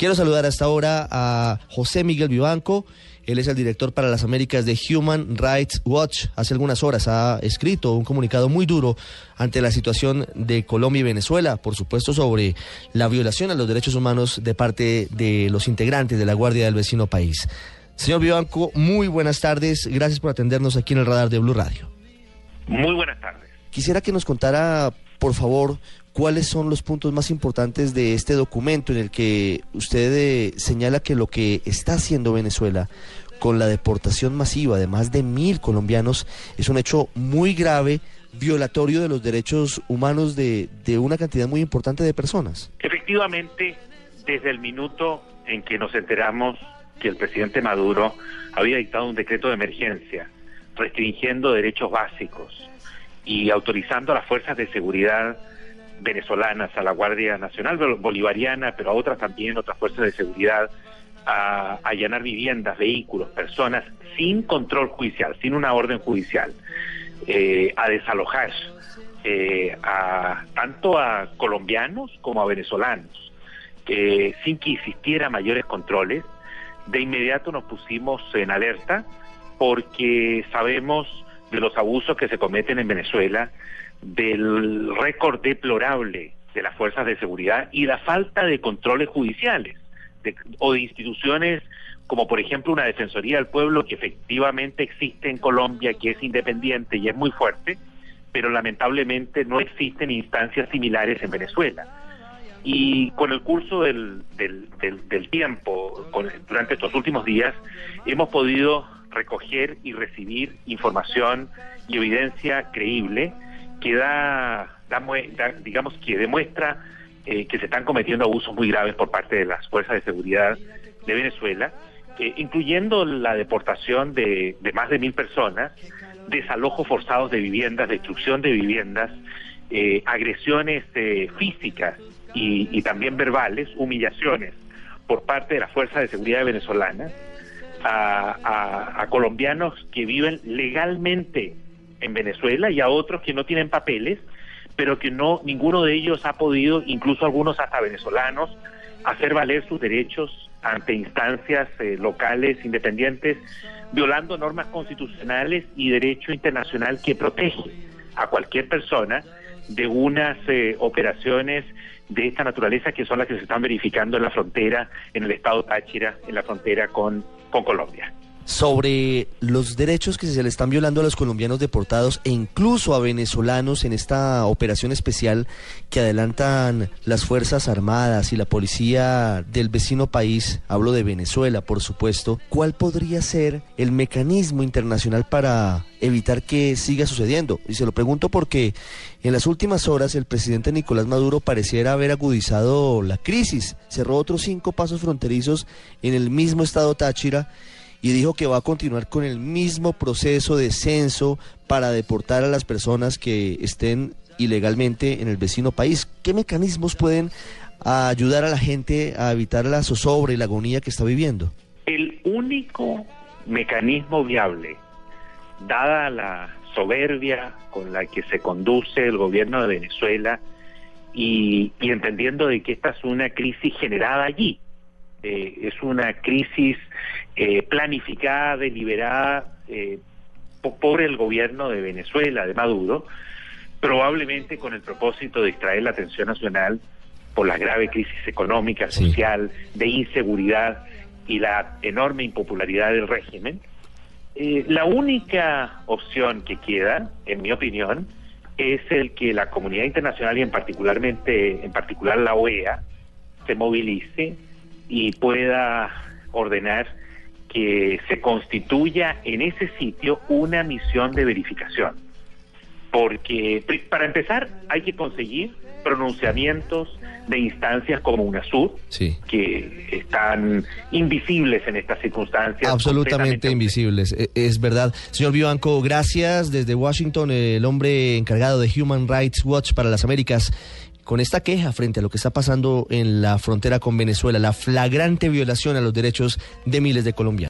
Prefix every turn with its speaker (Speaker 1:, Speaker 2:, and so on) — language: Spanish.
Speaker 1: Quiero saludar hasta ahora a José Miguel Vivanco. Él es el director para las Américas de Human Rights Watch. Hace algunas horas ha escrito un comunicado muy duro ante la situación de Colombia y Venezuela, por supuesto sobre la violación a los derechos humanos de parte de los integrantes de la Guardia del vecino país. Señor Vivanco, muy buenas tardes. Gracias por atendernos aquí en el radar de Blue Radio.
Speaker 2: Muy buenas tardes.
Speaker 1: Quisiera que nos contara, por favor, cuáles son los puntos más importantes de este documento en el que usted eh, señala que lo que está haciendo Venezuela con la deportación masiva de más de mil colombianos es un hecho muy grave, violatorio de los derechos humanos de, de una cantidad muy importante de personas.
Speaker 2: Efectivamente, desde el minuto en que nos enteramos que el presidente Maduro había dictado un decreto de emergencia restringiendo derechos básicos y autorizando a las fuerzas de seguridad venezolanas, a la Guardia Nacional Bolivariana, pero a otras también, otras fuerzas de seguridad, a, allanar viviendas, vehículos, personas sin control judicial, sin una orden judicial, eh, a desalojar eh, a, tanto a colombianos como a venezolanos, eh, sin que existiera mayores controles. De inmediato nos pusimos en alerta porque sabemos de los abusos que se cometen en Venezuela, del récord deplorable de las fuerzas de seguridad y la falta de controles judiciales o de instituciones como por ejemplo una Defensoría del Pueblo que efectivamente existe en Colombia, que es independiente y es muy fuerte, pero lamentablemente no existen instancias similares en Venezuela. Y con el curso del, del, del, tiempo, durante estos últimos días, hemos podido recoger y recibir información y evidencia creíble que da, digamos, que demuestra eh, que se están cometiendo abusos muy graves por parte de las fuerzas de seguridad de Venezuela, eh, incluyendo la deportación de, más de mil personas, desalojos forzados de viviendas, destrucción de viviendas, eh, agresiones físicas y, también verbales, humillaciones por parte de las fuerzas de seguridad venezolanas a colombianos que viven legalmente en Venezuela y a otros que no tienen papeles, pero que no ninguno de ellos ha podido, incluso algunos hasta venezolanos, hacer valer sus derechos ante instancias eh, locales independientes, violando normas constitucionales y derecho internacional que protege a cualquier persona de unas eh, operaciones de esta naturaleza que son las que se están verificando en la frontera, en el estado Táchira, en la frontera con, con Colombia
Speaker 1: sobre los derechos que se le están violando a los colombianos deportados e incluso a venezolanos en esta operación especial que adelantan las Fuerzas Armadas y la policía del vecino país, hablo de Venezuela por supuesto, ¿cuál podría ser el mecanismo internacional para evitar que siga sucediendo? Y se lo pregunto porque en las últimas horas el presidente Nicolás Maduro pareciera haber agudizado la crisis, cerró otros cinco pasos fronterizos en el mismo estado Táchira y dijo que va a continuar con el mismo proceso de censo para deportar a las personas que estén ilegalmente en el vecino país. ¿Qué mecanismos pueden ayudar a la gente a evitar la zozobra y la agonía que está viviendo?
Speaker 2: El único mecanismo viable, dada la soberbia con la que se conduce el gobierno de Venezuela y, y entendiendo de que esta es una crisis generada allí, eh, es una crisis eh, planificada, deliberada eh, por el gobierno de Venezuela, de Maduro, probablemente con el propósito de distraer la atención nacional por la grave crisis económica, social, de inseguridad y la enorme impopularidad del régimen. la única opción que queda, en mi opinión, es el que la comunidad internacional y en particularmente en particular la OEA se movilice y pueda ordenar que se constituya en ese sitio una misión de verificación. Porque para empezar hay que conseguir pronunciamientos de instancias como UNASUR,
Speaker 1: Sí.
Speaker 2: que están invisibles en estas circunstancias.
Speaker 1: Absolutamente invisibles, e- es verdad. Señor Vivanco, gracias desde Washington, el hombre encargado de Human Rights Watch para las Américas, con esta queja frente a lo que está pasando en la frontera con Venezuela, la flagrante violación a los derechos de miles de colombianos.